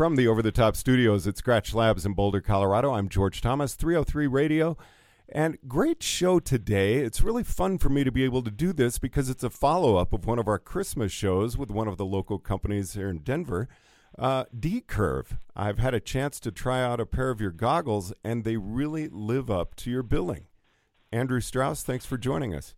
From the Over the Top Studios at Skratch Labs in Boulder, Colorado, I'm George Thomas, 303 Radio. And great show today. It's really fun for me to be able to do this because it's a follow up of one of our Christmas shows with one of the local companies here in Denver, uh, DCurve. I've had a chance to try out a pair of your goggles, and they really live up to your billing. Andrew Strauss, thanks for joining us.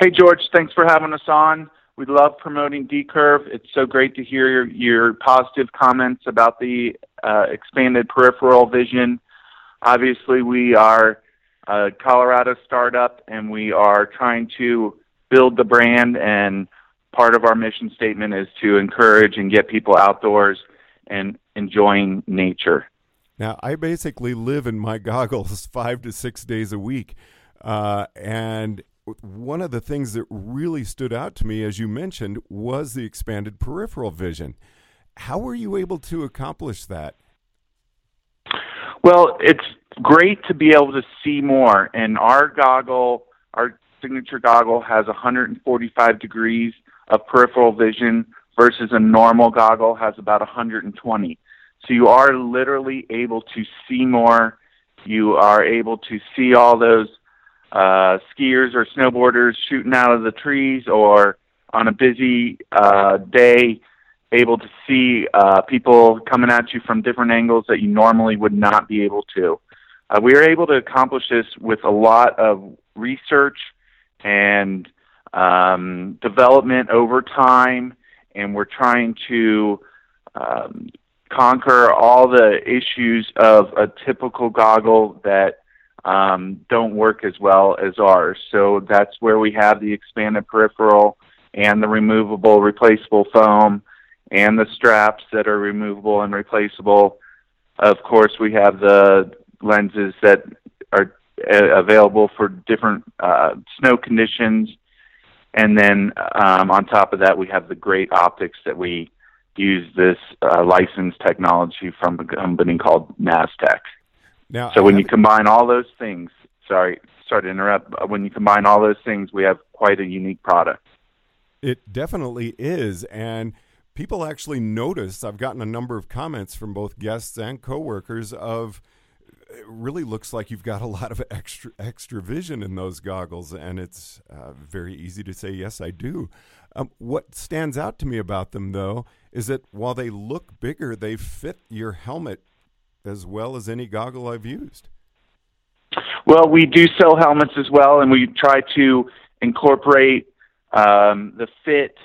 Hey, George, thanks for having us on. We love promoting DCurve. It's so great to hear your, your positive comments about the uh, expanded peripheral vision. Obviously, we are a Colorado startup and we are trying to build the brand. And part of our mission statement is to encourage and get people outdoors and enjoying nature. Now, I basically live in my goggles five to six days a week. Uh, and one of the things that really stood out to me, as you mentioned, was the expanded peripheral vision. How were you able to accomplish that? Well, it's great to be able to see more. And our goggle, our signature goggle, has 145 degrees of peripheral vision versus a normal goggle has about 120. So you are literally able to see more. You are able to see all those uh, skiers or snowboarders shooting out of the trees or on a busy uh, day able to see uh, people coming at you from different angles that you normally would not be able to. Uh, we were able to accomplish this with a lot of research and um, development over time, and we're trying to um, conquer all the issues of a typical goggle that um, don't work as well as ours. So that's where we have the expanded peripheral and the removable replaceable foam and the straps that are removable and replaceable. Of course, we have the lenses that are uh, available for different uh, snow conditions. And then um, on top of that, we have the great optics that we use this uh, licensed technology from a company called Naztec. Now, so when you combine all those things, sorry, sorry to interrupt. When you combine all those things, we have quite a unique product. It definitely is, and people actually notice. I've gotten a number of comments from both guests and coworkers of it really looks like you've got a lot of extra extra vision in those goggles, and it's uh, very easy to say yes, I do. Um, what stands out to me about them, though, is that while they look bigger, they fit your helmet as well as any goggle I've used. Well, we do sell helmets as well, and we try to incorporate um, the fit.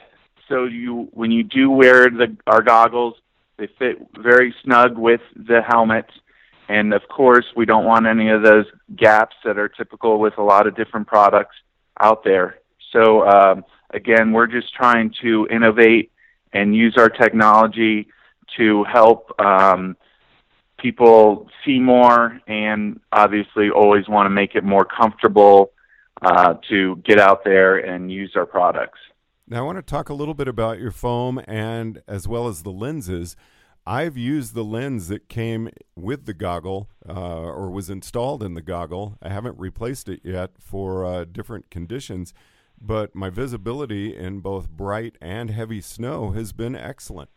So you, when you do wear the our goggles, they fit very snug with the helmet. And of course, we don't want any of those gaps that are typical with a lot of different products out there. So um, again, we're just trying to innovate and use our technology to help um, people see more and obviously always want to make it more comfortable uh, to get out there and use our products. Now, I want to talk a little bit about your foam and as well as the lenses. I've used the lens that came with the goggle uh, or was installed in the goggle. I haven't replaced it yet for uh, different conditions, but my visibility in both bright and heavy snow has been excellent.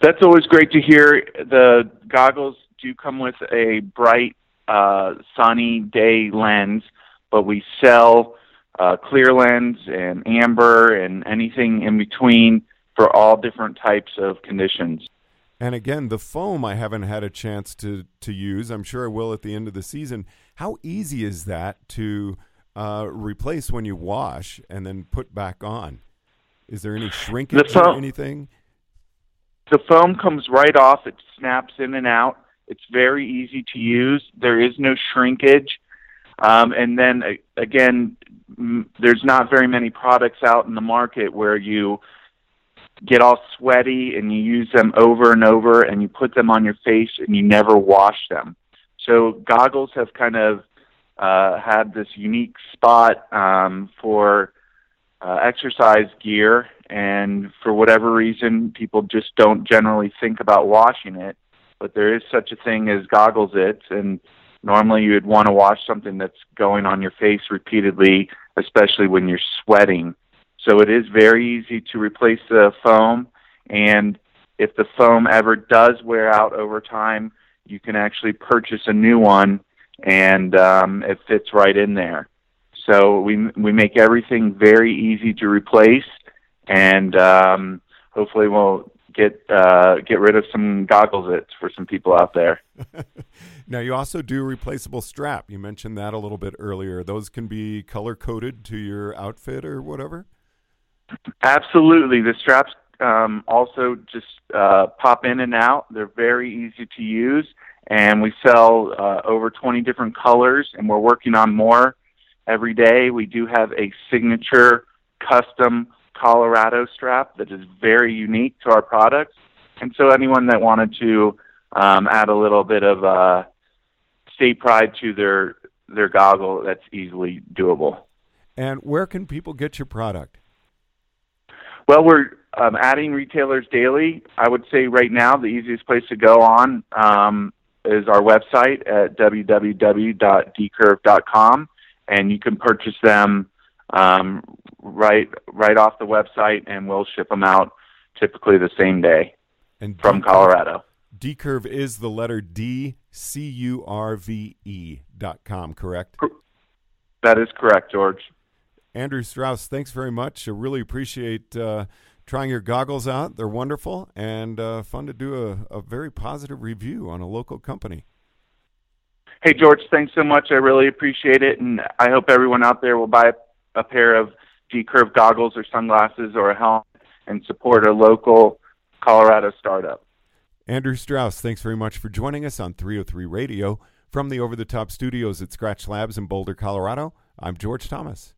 That's always great to hear. The goggles do come with a bright, uh, sunny day lens, but we sell uh, clear lens and amber and anything in between for all different types of conditions. And again, the foam I haven't had a chance to to use. I'm sure I will at the end of the season. How easy is that to uh, replace when you wash and then put back on? Is there any shrinkage foam, or anything? The foam comes right off. It snaps in and out. It's very easy to use. There is no shrinkage. Um, and then again, there's not very many products out in the market where you get all sweaty and you use them over and over and you put them on your face and you never wash them. So goggles have kind of uh, had this unique spot um, for uh, exercise gear and for whatever reason, people just don't generally think about washing it. But there is such a thing as goggles it, and normally you would want to wash something that's going on your face repeatedly, especially when you're sweating. So it is very easy to replace the foam, and if the foam ever does wear out over time, you can actually purchase a new one, and um, it fits right in there. So we we make everything very easy to replace, and um, hopefully we'll get uh, get rid of some goggles for some people out there. now you also do replaceable strap. You mentioned that a little bit earlier. Those can be color coded to your outfit or whatever. Absolutely, the straps um, also just uh, pop in and out. They're very easy to use, and we sell uh, over 20 different colors, and we're working on more every day. We do have a signature custom Colorado strap that is very unique to our products. And so anyone that wanted to um, add a little bit of uh, state pride to their their goggle, that's easily doable. And where can people get your product? Well, we're um, adding retailers daily. I would say right now the easiest place to go on um, is our website at www.dcurve.com, and you can purchase them um, right right off the website, and we'll ship them out typically the same day and from D-Curve, Colorado. DCurve is the letter D C U R V E dot com, correct? That is correct, George. Andrew Strauss, thanks very much. I really appreciate uh, trying your goggles out. They're wonderful and uh, fun to do a, a very positive review on a local company. Hey, George, thanks so much. I really appreciate it, and I hope everyone out there will buy a pair of DCurve goggles or sunglasses or a helmet and support a local Colorado startup. Andrew Strauss, thanks very much for joining us on 303 Radio. From the over the top studios at Skratch Labs in Boulder, Colorado, I'm George Thomas.